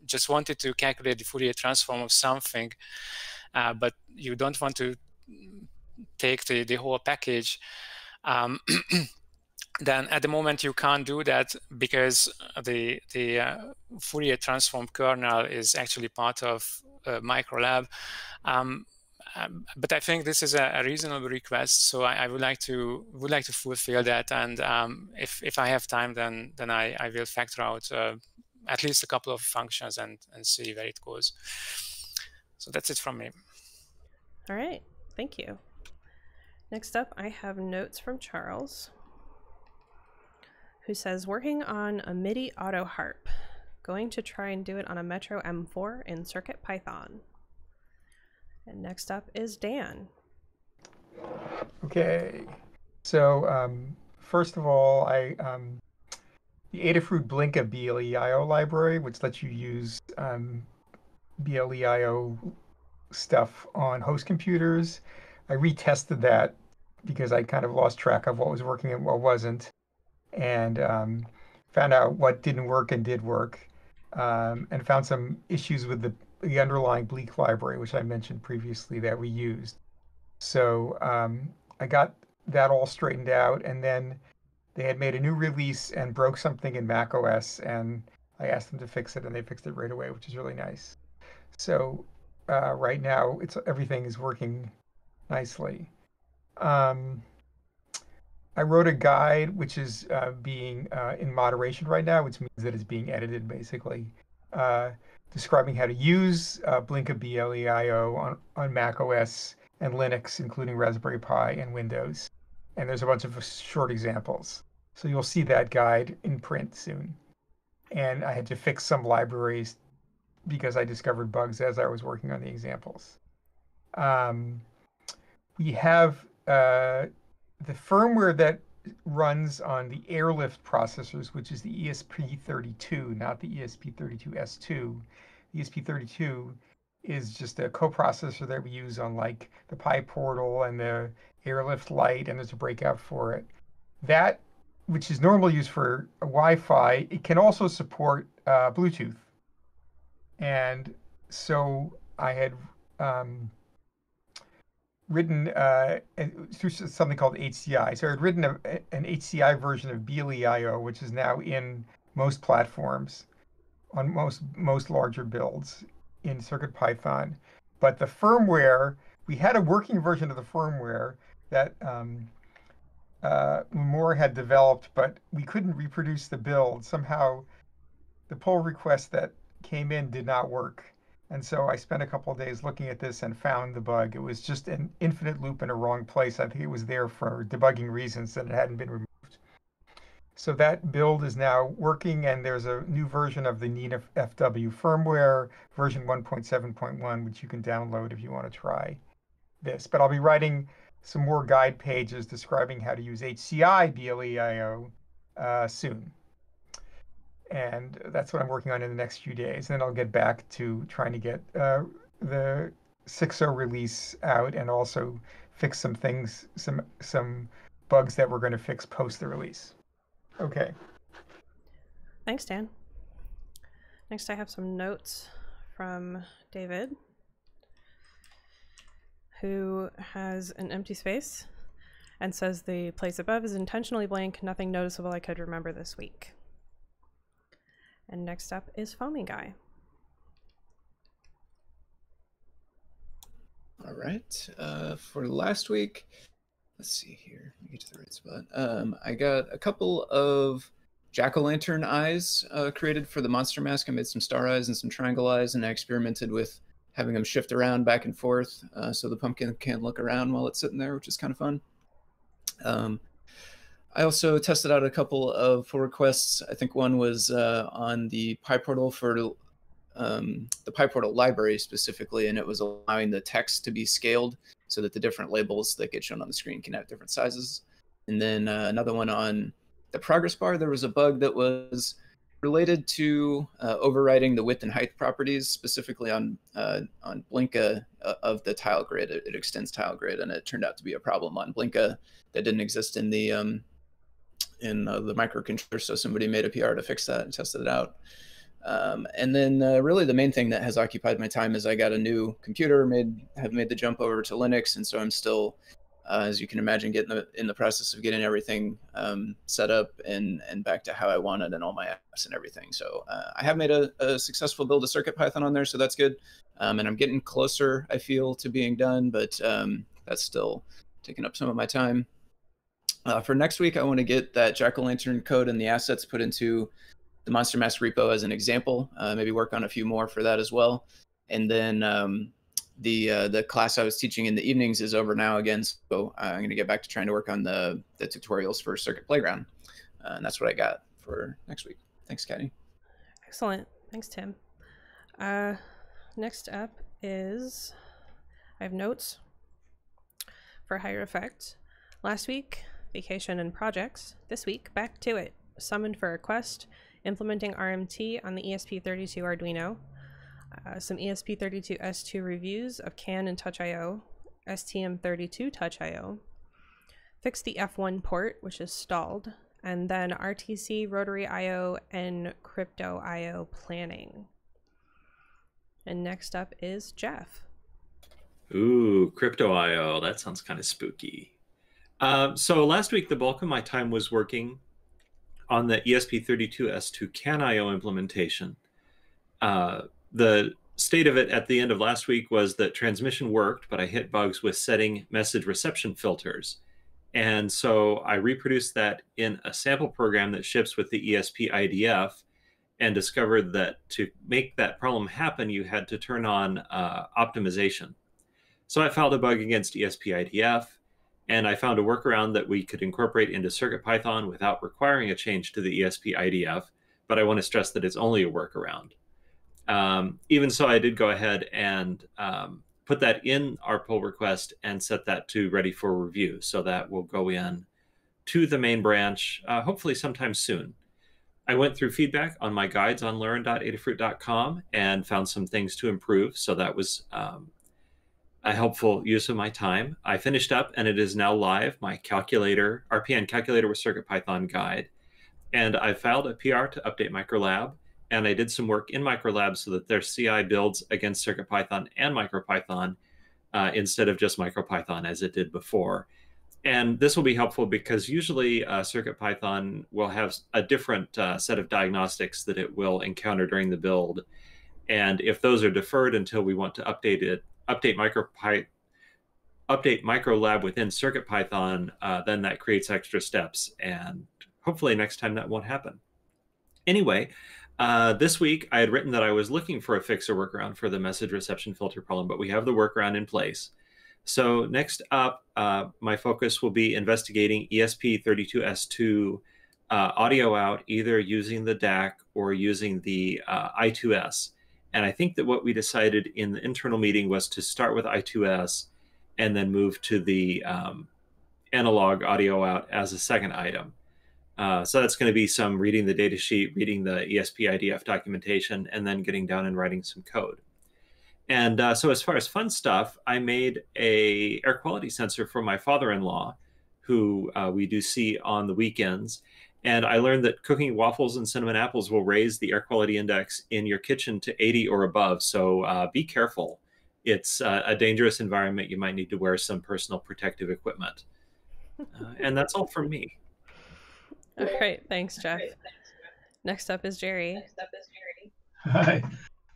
just wanted to calculate the Fourier transform of something, uh, but you don't want to take the, the whole package, um, *clears throat* then at the moment you can't do that because the the uh, Fourier transform kernel is actually part of uh, Microlab. Um, um, but I think this is a, reasonable request, so I, I, would like to would like to fulfill that. And um, if if I have time, then then I, I will factor out uh, at least a couple of functions and and see where it goes. So that's it from me. All right, thank you. Next up, I have notes from Charles, who says working on a MIDI auto harp, going to try and do it on a Metro M4 in Circuit Python. And next up is Dan. Okay, so um, first of all, I um, the Adafruit Blinka BLEIO library, which lets you use um, BLEIO stuff on host computers. I retested that because I kind of lost track of what was working and what wasn't, and um, found out what didn't work and did work, um, and found some issues with the, the underlying Bleak library, which I mentioned previously that we used. So um, I got that all straightened out, and then they had made a new release and broke something in Mac OS, and I asked them to fix it, and they fixed it right away, which is really nice. So uh, right now, it's everything is working nicely. Um, I wrote a guide which is uh, being uh, in moderation right now, which means that it's being edited basically, uh, describing how to use uh, Blinka BLEIO on, on Mac OS and Linux, including Raspberry Pi and Windows. And there's a bunch of short examples. So you'll see that guide in print soon. And I had to fix some libraries because I discovered bugs as I was working on the examples. Um, we have uh, the firmware that runs on the Airlift processors, which is the ESP32, not the ESP32S2. The ESP32 is just a coprocessor that we use on like the PyPortal and the Airlift Lite, and there's a breakout for it. That, which is normally used for Wi-Fi, it can also support uh, Bluetooth. And so I had um, written uh, through something called HCI. So I had written a, an HCI version of BLEIO, which is now in most platforms, on most most larger builds in CircuitPython. But the firmware, we had a working version of the firmware that um, uh, Moore had developed, but we couldn't reproduce the build. Somehow, the pull request that came in did not work. And so I spent a couple of days looking at this and found the bug. It was just an infinite loop in a wrong place. I think it was there for debugging reasons that it hadn't been removed. So that build is now working, and there's a new version of the Nina FW firmware, version 1.7.1, which you can download if you want to try this. But I'll be writing some more guide pages describing how to use HCI BLEIO uh, soon and that's what I'm working on in the next few days. And then I'll get back to trying to get uh, the 6.0 release out and also fix some things, some some bugs that we're going to fix post the release. Okay. Thanks, Dan. Next, I have some notes from David, who has an empty space and says the place above is intentionally blank, nothing noticeable I could remember this week. And next up is FoamyGuy. All right. Uh, for last week, let's see here. Let me get to the right spot. Um, I got a couple of jack o' lantern eyes uh, created for the monster mask. I made some star eyes and some triangle eyes, and I experimented with having them shift around back and forth uh, so the pumpkin can look around while it's sitting there, which is kind of fun. Um, I also tested out a couple of pull requests. I think one was uh, on the PyPortal for um, the PyPortal library specifically, and it was allowing the text to be scaled so that the different labels that get shown on the screen can have different sizes. And then uh, another one on the progress bar, there was a bug that was related to uh, overriding the width and height properties, specifically on uh, on Blinka uh, of the tile grid. It, it, extends tile grid, and it turned out to be a problem on Blinka that didn't exist in the um, in uh, the microcontroller. So somebody made a PR to fix that and tested it out. Um, and then uh, really the main thing that has occupied my time is I got a new computer, made have made the jump over to Linux, and so I'm still, uh, as you can imagine, getting the, in the process of getting everything um, set up and and back to how I wanted and all my apps and everything. So uh, I have made a, a, successful build of Circuit Python on there, so that's good. Um, and I'm getting closer, I feel, to being done, but um, that's still taking up some of my time. Uh, for next week, I want to get that jack o' lantern code and the assets put into the Monster Mask repo as an example. Uh, maybe work on a few more for that as well. And then um, the uh, the class I was teaching in the evenings is over now again, so I'm going to get back to trying to work on the the tutorials for Circuit Playground, uh, and that's what I got for next week. Thanks, Kathy. Excellent. Thanks, Tim. Uh, next up is I have notes for higher effect. Last week, vacation and projects. This week, back to it. Summoned for a quest, implementing RMT on the ESP32 Arduino. Uh, some ESP32S2 reviews of CAN and Touch.io, STM32 Touch.io. Fix the F1 port, which is stalled, and then RTC, Rotary IO, and Crypto IO planning. And next up is Jeff. Ooh, Crypto IO. That sounds kind of spooky. Um, so last week, the bulk of my time was working on the ESP32S2 CAN IO implementation. Uh, the state of it at the end of last week was that transmission worked, but I hit bugs with setting message reception filters. And so I reproduced that in a sample program that ships with the ESP IDF and discovered that to make that problem happen, you had to turn on uh, optimization. So I filed a bug against ESP IDF, and I found a workaround that we could incorporate into CircuitPython without requiring a change to the ESP IDF. But I want to stress that it's only a workaround. Um, even so, I did go ahead and um, put that in our pull request and set that to ready for review. So that will go in to the main branch, uh, hopefully sometime soon. I went through feedback on my guides on learn.adafruit.com and found some things to improve. So that was um, a helpful use of my time. I finished up and it is now live, my calculator, RPN calculator with CircuitPython guide. And I filed a PR to update Microlab and I did some work in Microlab so that their CI builds against CircuitPython and MicroPython uh, instead of just MicroPython as it did before. And this will be helpful because usually uh, CircuitPython will have a different uh, set of diagnostics that it will encounter during the build. And if those are deferred until we want to update it, update MicroPy, update MicroLab within CircuitPython, uh, then that creates extra steps. And hopefully next time that won't happen. Anyway, uh, this week I had written that I was looking for a fix or workaround for the message reception filter problem, but we have the workaround in place. So next up, uh, my focus will be investigating ESP32S2 uh, audio out, either using the DAC or using the uh, I2S. And I think that what we decided in the internal meeting was to start with I2S and then move to the um, analog audio out as a second item. Uh, so that's going to be some reading the data sheet, reading the ESP IDF documentation, and then getting down and writing some code. And uh, so, as far as fun stuff, I made a air quality sensor for my father-in-law, who uh, we do see on the weekends. And I learned that cooking waffles and cinnamon apples will raise the air quality index in your kitchen to 80 or above. So uh, be careful. It's uh, a dangerous environment. You might need to wear some personal protective equipment. Uh, and that's all from me. All right. Thanks, Jeff. Next up is Jerry. Next up is Jerry. Hi.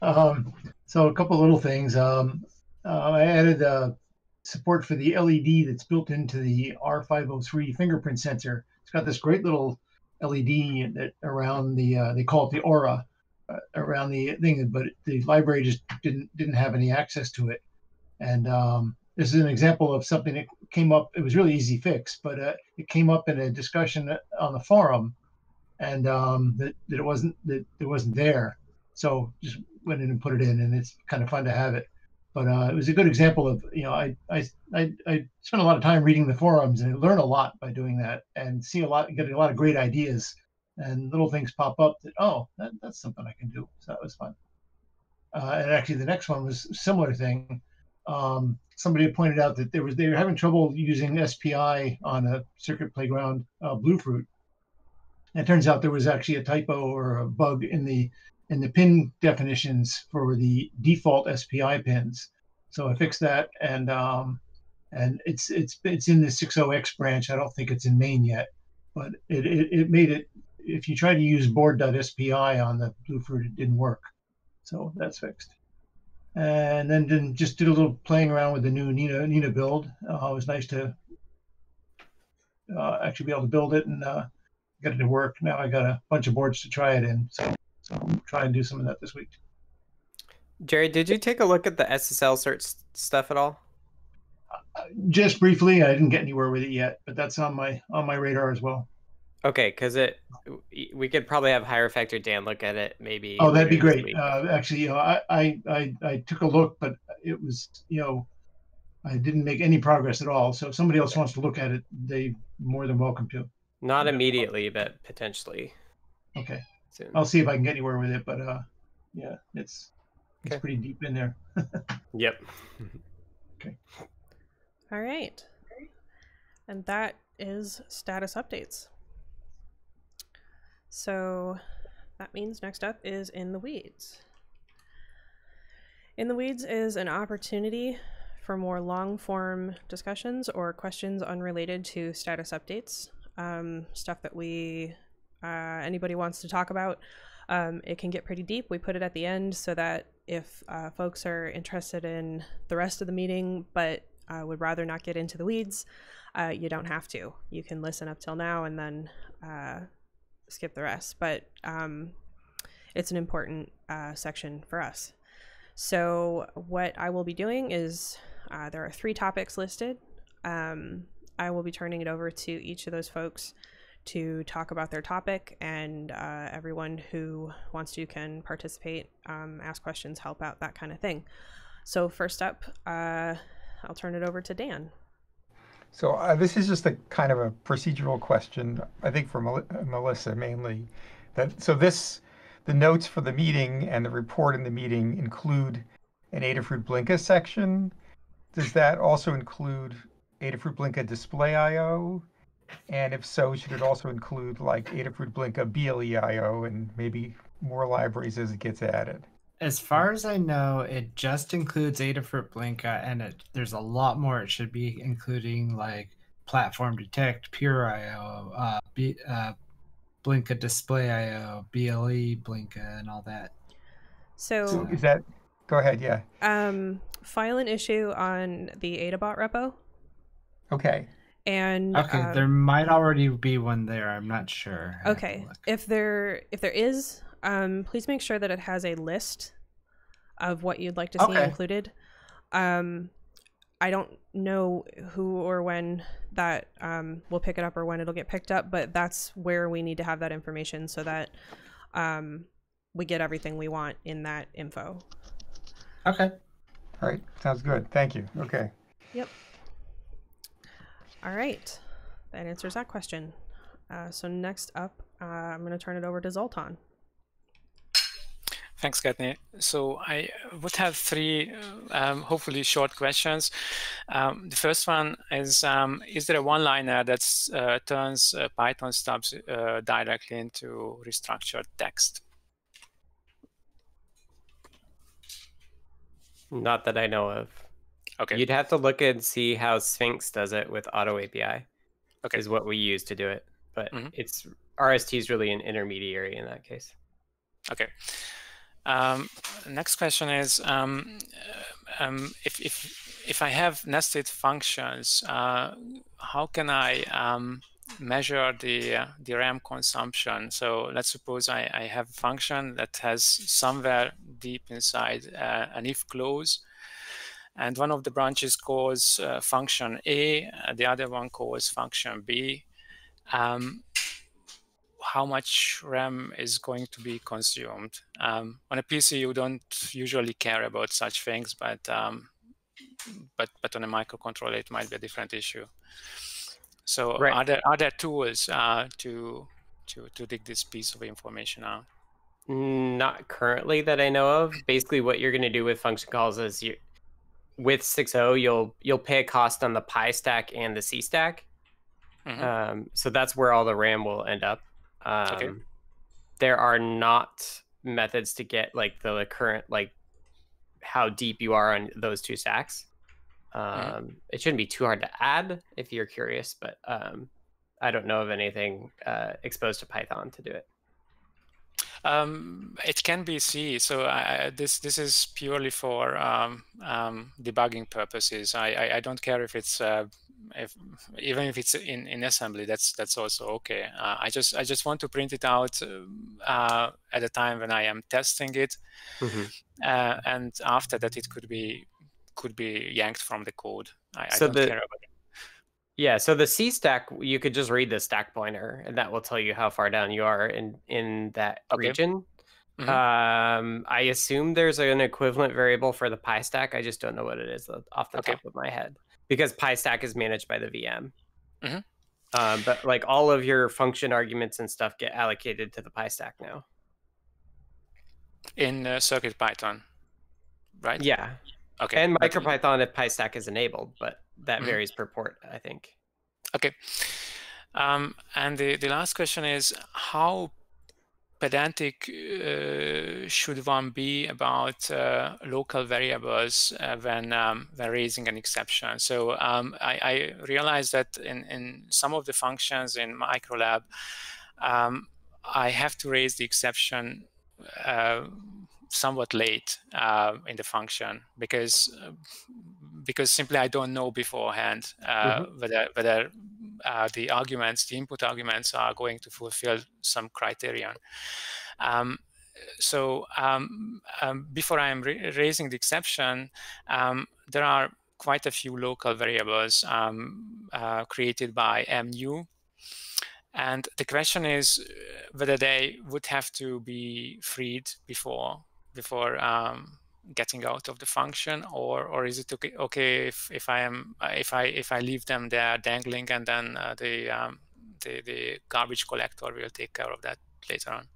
Um, so a couple little things. Um, uh, I added uh, support for the LED that's built into the R503 fingerprint sensor. It's got this great little LED that around the uh, they call it the aura uh, around the thing, but the library just didn't didn't have any access to it. And um, this is an example of something that came up. It was really easy fix, but uh, it came up in a discussion on the forum, and um, that, that it wasn't that it wasn't there. So just went in and put it in, and it's kind of fun to have it. But uh, it was a good example of you know I, I I I spent a lot of time reading the forums and I learn a lot by doing that and see a lot getting a lot of great ideas and little things pop up that oh that, that's something I can do. So that was fun. Uh, and actually the next one was similar thing. Um, somebody pointed out that there was they were having trouble using SPI on a circuit playground uh, Bluefruit. And it turns out there was actually a typo or a bug in the in the pin definitions for the default SPI pins. So I fixed that, and um, and it's it's it's in the 60x branch. I don't think it's in main yet, but it, it, it made it. If you try to use board.spi on the Bluefruit, it didn't work. So that's fixed and then, then just did a little playing around with the new Nina Nina build. Uh, it was nice to uh, actually be able to build it and uh, get it to work. Now I got a bunch of boards to try it in, so so I'm trying to do some of that this week. Jerry, did you take a look at the SSL search stuff at all? Just briefly, I didn't get anywhere with it yet, but that's on my on my radar as well. Okay, because it we could probably have hierophect Dan look at it maybe. Oh, that'd be great. Uh, actually, you know, I, I I I took a look, but it was you know, I didn't make any progress at all. So if somebody else wants to look at it, they more than welcome to. Not immediately, but potentially Okay, soon. I'll see if I can get anywhere with it, but uh, yeah, it's it's Okay. pretty deep in there. *laughs* Yep. Okay. All right. And that is status updates. So that means next up is In the Weeds. In the Weeds is an opportunity for more long form discussions or questions unrelated to status updates, um, stuff that we, uh, anybody wants to talk about. Um, it can get pretty deep. We put it at the end so that if uh, folks are interested in the rest of the meeting but uh, would rather not get into the weeds, uh, you don't have to. You can listen up till now and then uh, skip the rest. But um, it's an important uh, section for us. So, what I will be doing is there are three topics listed. Um, I will be turning it over to each of those folks to talk about their topic, and uh, everyone who wants to can participate, um, ask questions, help out, that kind of thing. So, first up, uh, I'll turn it over to Dan. So uh, this is just a kind of a procedural question, I think for Mel- Melissa mainly. That so this, the notes for the meeting and the report in the meeting include an Adafruit Blinka section. Does that also include Adafruit Blinka Display I/O? And if so, should it also include like Adafruit Blinka BLE I/O and maybe more libraries as it gets added? As far as I know, it just includes Adafruit Blinka, and it, there's a lot more it should be, including like Platform Detect, Pure IO, uh, B, uh, Blinka Display IO, BLE Blinka, and all that. So, So is that? Go ahead. Yeah. um, file an issue on the Adabot repo, Okay. And Okay, uh, there might already be one there. I'm not sure. I Okay. If there if there is, um, please make sure that it has a list of what you'd like to see Okay. included. Um, I don't know who or when that um, will pick it up or when it'll get picked up, but that's where we need to have that information so that um, we get everything we want in that info. Okay. All right. Sounds good. Thank you. Okay. Yep. All right. That answers that question. Uh, so next up, uh, I'm going to turn it over to Zoltan. Thanks, Kattni. So I would have three, uh, um, hopefully short questions. Um, the first one is, um, is there a one-liner that uh, turns uh, Python stubs uh, directly into restructured text? Not that I know of. Okay. You'd have to look and see how Sphinx does it with Auto API. Okay. Is what we use to do it. But Mhm. it's RST is really an intermediary in that case. Okay. Um, next question is um, uh, um, if, if, if I have nested functions, uh, how can I um, measure the, uh, the RAM consumption? So let's suppose I, I have a function that has somewhere deep inside uh, an if clause, and one of the branches calls uh, function A, uh, the other one calls function B. Um, how much RAM is going to be consumed. Um, on a PC, you don't usually care about such things, but um, but but on a microcontroller, it might be a different issue. So Right. are there are there tools uh, to to to dig this piece of information out? Not currently that I know of. Basically, what you're going to do with function calls is you, with 6.0, you'll you'll pay a cost on the pystack and the c stack. Mhm. Um, so that's where all the RAM will end up. Um, Okay. There are not methods to get like the current like how deep you are on those two stacks. Um, Mhm. It shouldn't be too hard to add if you're curious, but um, I don't know of anything uh, exposed to Python to do it. Um, it can be C. So I, this this is purely for um, um, debugging purposes. I, I, I don't care if it's uh, if even if it's in in assembly that's that's also okay uh, i just i just want to print it out uh, at a time when i am testing it Mhm. uh, and after that it could be could be yanked from the code i, I don't the- care about it Yeah, so the C stack, you could just read the stack pointer, and that will tell you how far down you are in in that Okay. region. Mhm. Um, I assume there's an equivalent variable for the pystack. I just don't know what it is off the Okay. top of my head because pystack is managed by the VM. Mhm. Um, but like all of your function arguments and stuff get allocated to the pystack now. in uh, circuit python right Yeah, okay and MicroPython if pystack is enabled, but that Mhm. varies per port, I think. Okay. Um, and the, the last question is how pedantic uh, should one be about uh, local variables uh, when um, when raising an exception? So um, I, I realized that in, in some of the functions in Microlab, um, I have to raise the exception uh, somewhat late uh, in the function because uh, because simply I don't know beforehand uh, whether whether uh, the arguments, the input arguments, are going to fulfill some criterion. Um, so um, um, before I am ra- raising the exception, um, there are quite a few local variables um, uh, created by MU. And the question is uh, whether they would have to be freed before before um, getting out of the function, or or is it okay, okay if, if I am if I if I leave them there dangling and then uh, the, um, the the garbage collector will take care of that later on?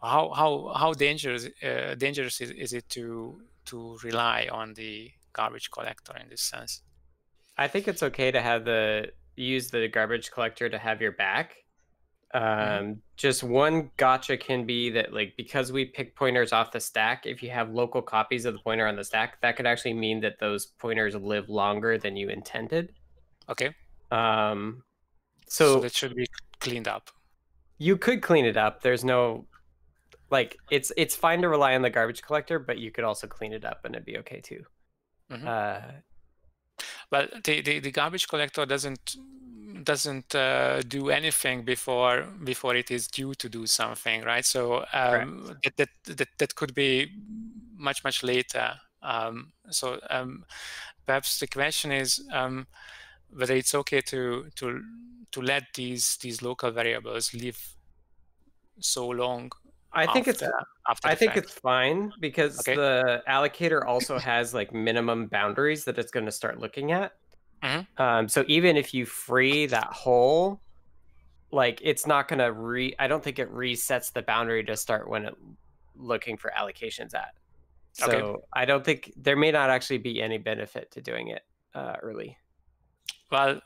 How how how dangerous uh, dangerous is, is it to to rely on the garbage collector in this sense? I think it's okay to have the use the garbage collector to have your back. Um, Mm-hmm. Just one gotcha can be that like because we pick pointers off the stack, if you have local copies of the pointer on the stack, that could actually mean that those pointers live longer than you intended. Okay, Um, so, so that should be cleaned up. you could clean it up. There's no like it's it's fine to rely on the garbage collector, but you could also clean it up and it'd be okay too. Mhm. Uh, But the, the, the garbage collector doesn't doesn't uh, do anything before before it is due to do something, right? So um, that, that that that could be much much later. Um, so um, perhaps the question is um, whether it's okay to to to let these these local variables live so long. I think it's after, after I think fact. it's fine because Okay. the allocator also has like minimum boundaries that it's going to start looking at. Mhm. Um, so even if you free that hole, like it's not going to re. I don't think it resets the boundary to start when it looking for allocations at. So Okay. I don't think there may not actually be any benefit to doing it uh, early. Well,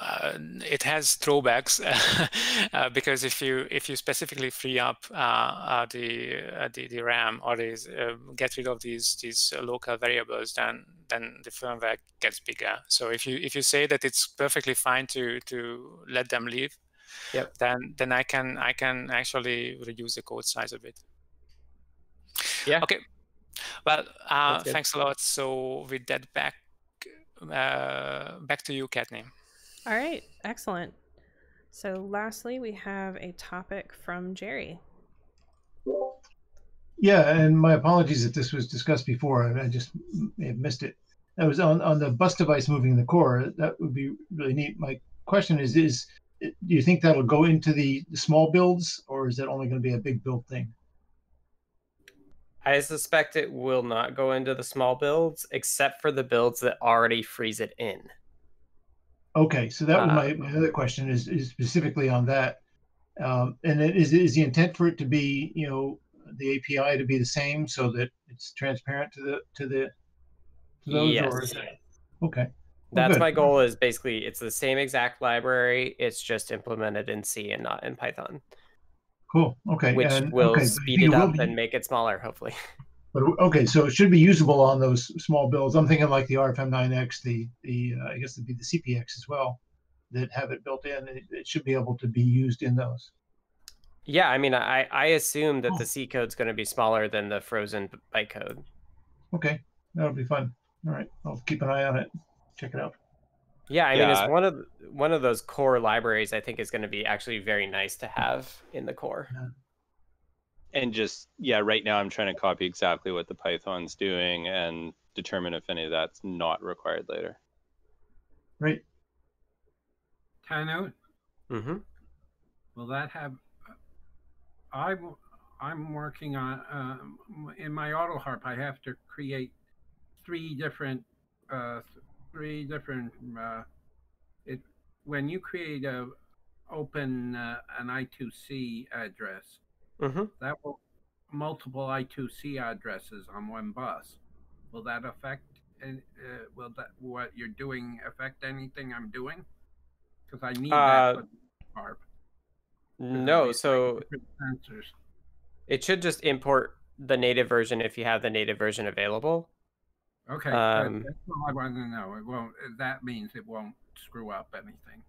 uh, it has throwbacks *laughs* uh, because if you if you specifically free up uh, uh, the, uh, the the RAM or these, uh, get rid of these these local variables, then then the firmware gets bigger. So if you if you say that it's perfectly fine to to let them leave, Yep. then then I can I can actually reduce the code size a bit. Yeah. Okay. Well, uh, thanks a lot. So with that back uh, back to you, Kattni. All right, excellent. So, lastly, we have a topic from Jerry. Yeah, and my apologies if this was discussed before. I I just may have missed it. That was on, on the bus device moving the core. That would be really neat. My question is: Is do you think that'll go into the, the small builds, or is it only going to be a big build thing? I suspect it will not go into the small builds, except for the builds that already freeze it in. Okay, so that was Uh, my, my other question is, is specifically on that. Um, and it is is the intent for it to be, you know, the API to be the same so that it's transparent to the to the to those, or is Yes. it okay? Well, That's good. my goal. Is basically it's the same exact library. It's just implemented in C and not in Python, Cool. Okay, which and, will okay, speed it up be- and make it smaller. Hopefully, *laughs* But okay, so it should be usable on those small builds. I'm thinking like the RFM9X, the the uh, I guess it'd be the CPX as well, that have it built in. It, it should be able to be used in those. yeah. I mean, I I assume that Oh. the C code's going to be smaller than the frozen bytecode. Okay, that'll be fun. All right, I'll keep an eye on it. Check it out. Yeah, I mean, it's one of one of those core libraries. I think is going to be actually very nice to have in the core. And just yeah, right now I'm trying to copy exactly what the Python's doing and determine if any of that's not required later. Right. Tano, Mm-hmm. will that have? I'm I'm working on um, in my auto harp. I have to create three different uh, three different. Uh, it when you create a open uh, an I2C address, Mm-hmm. that will multiple I2C addresses on one bus. Will that affect? And uh, will that what you're doing affect anything I'm doing? Because I need Uh, that for the harp. 'cause No, so sensors. it should just import the native version if you have the native version available. Okay, Um, that's all I want to know. It won't. That means it won't screw up anything.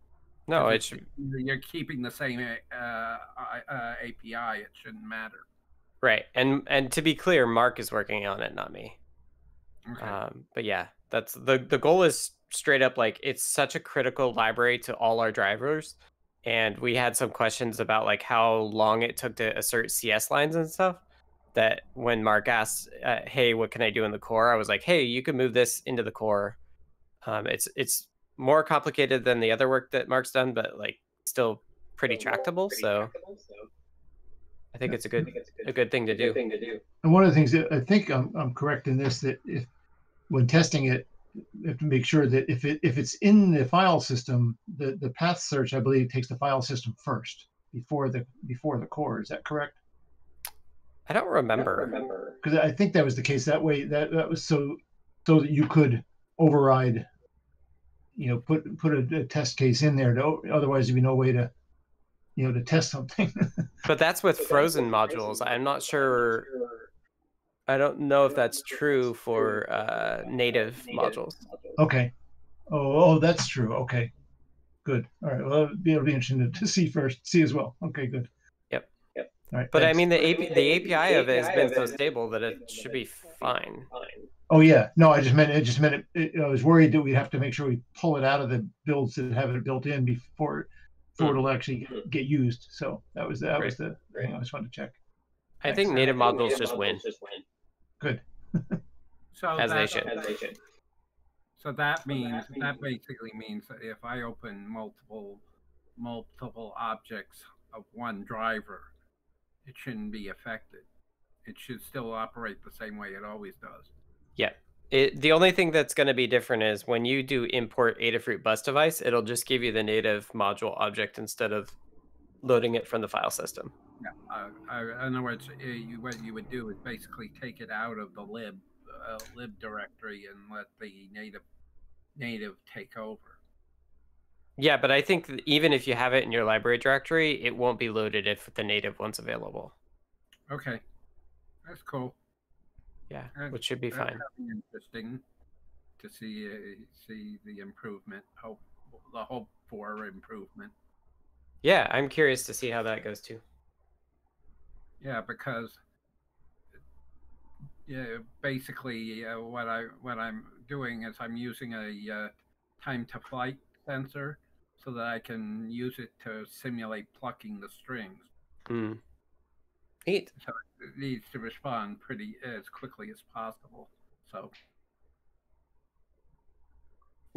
No, it it's- should. You're keeping the same uh, uh, API. It shouldn't matter. Right, and and to be clear, Mark is working on it, not me. Okay. Um, but yeah, that's the the goal is straight up like it's such a critical library to all our drivers, and we had some questions about like how long it took to assert CS lines and stuff. That when Mark asked, uh, "Hey, what can I do in the core?" I was like, "Hey, you can move this into the core." Um, it's it's more complicated than the other work that Mark's done, but like still pretty tractable. So I think it's a good a good thing to do. And one of the things that I think I'm, I'm correct in this that if when testing it, you have to make sure that if it if it's in the file system, the the path search I believe takes the file system first before the before the core. Is that correct? I don't remember. Because I think that was the case. That way, that that was so so that you could override. You know, put put a, a test case in there. To, otherwise, there'd be no way to, you know, to test something. *laughs* But that's with frozen modules. I'm not sure. I don't know if that's true for uh, native modules. Okay. Oh, oh, that's true. Okay. Good. All right. Well, it'll be, it'll be interesting to, to see first, see as well. Okay, good. Yep. Yep all right. But I mean, the AP, the API of it has been so stable that it should be fine. Oh yeah. No, I just meant it. Just meant it, it- I was worried that we'd have to make sure we pull it out of the builds that have it built in before before it'll actually get, get used. So that was that was the thing I just wanted to check. I think native modules just win, Good. So as they that, should. So that means that basically means that if I open multiple multiple objects of one driver, it shouldn't be affected. It should still operate the same way it always does. Yeah. It, the only thing that's going to be different is when you do import Adafruit bus device, it'll just give you the native module object instead of loading it from the file system. Yeah. Uh, I, in other words, uh, you, what you would do is basically take it out of the lib uh, lib directory and let the native native take over. Yeah, but I think even if you have it in your library directory, it won't be loaded if the native one's available. Okay, that's cool. Yeah, which should be fine. be Interesting to see uh, see the improvement. Hope the hope for improvement. Yeah, I'm curious to see how that goes too. Yeah, because yeah, basically uh, what I what I'm doing is I'm using a uh, time to flight sensor so that I can use it to simulate plucking the strings. Hmm. Neat. So it needs to respond pretty as quickly as possible. So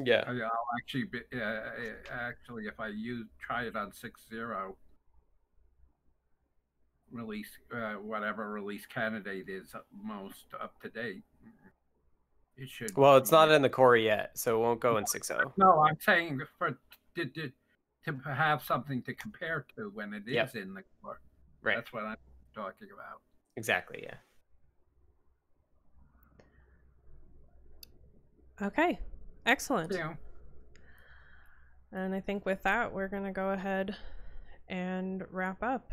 Yeah. I'll actually be, uh, uh, actually if I use try it on six zero release uh, whatever release candidate is most up to date. It should. Well, it's not in the core yet, so it won't go in oh. 6.0. No, I'm saying for to, to, to have something to compare to when it is Yep. in the core. Right. That's what I'm talking about. Exactly. Yeah. Okay, excellent. Yeah. And I think with that, we're going to go ahead and wrap up.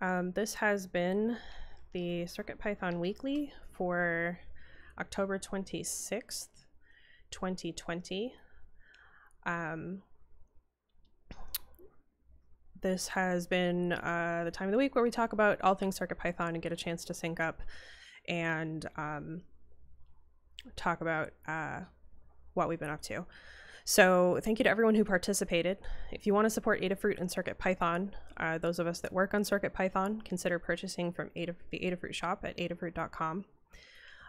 Um, this has been the CircuitPython Weekly for October 26th, 2020. Um, this has been uh, the time of the week where we talk about all things CircuitPython and get a chance to sync up and um, talk about uh, what we've been up to. So thank you to everyone who participated. If you want to support Adafruit and Circuit Python, uh, those of us that work on Circuit Python, consider purchasing from Ada, the Adafruit shop at adafruit.com.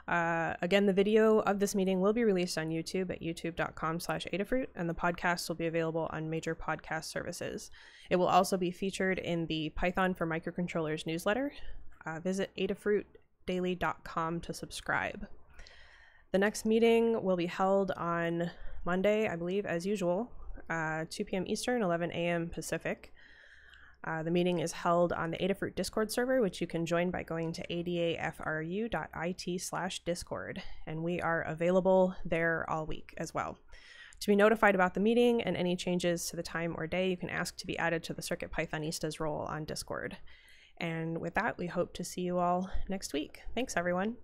Uh, again, the video of this meeting will be released on YouTube at youtube.com slash Adafruit, and the podcast will be available on major podcast services. It will also be featured in the Python for Microcontrollers newsletter. Uh, visit adafruitdaily.com to subscribe. The next meeting will be held on Monday, I believe, as usual, uh, 2 p.m. Eastern, 11 a.m. Pacific. Uh, the meeting is held on the Adafruit Discord server, which you can join by going to adafru.it slash discord, and we are available there all week as well. To be notified about the meeting and any changes to the time or day, you can ask to be added to the Circuit Pythonistas role on Discord. And with that, we hope to see you all next week. Thanks, everyone.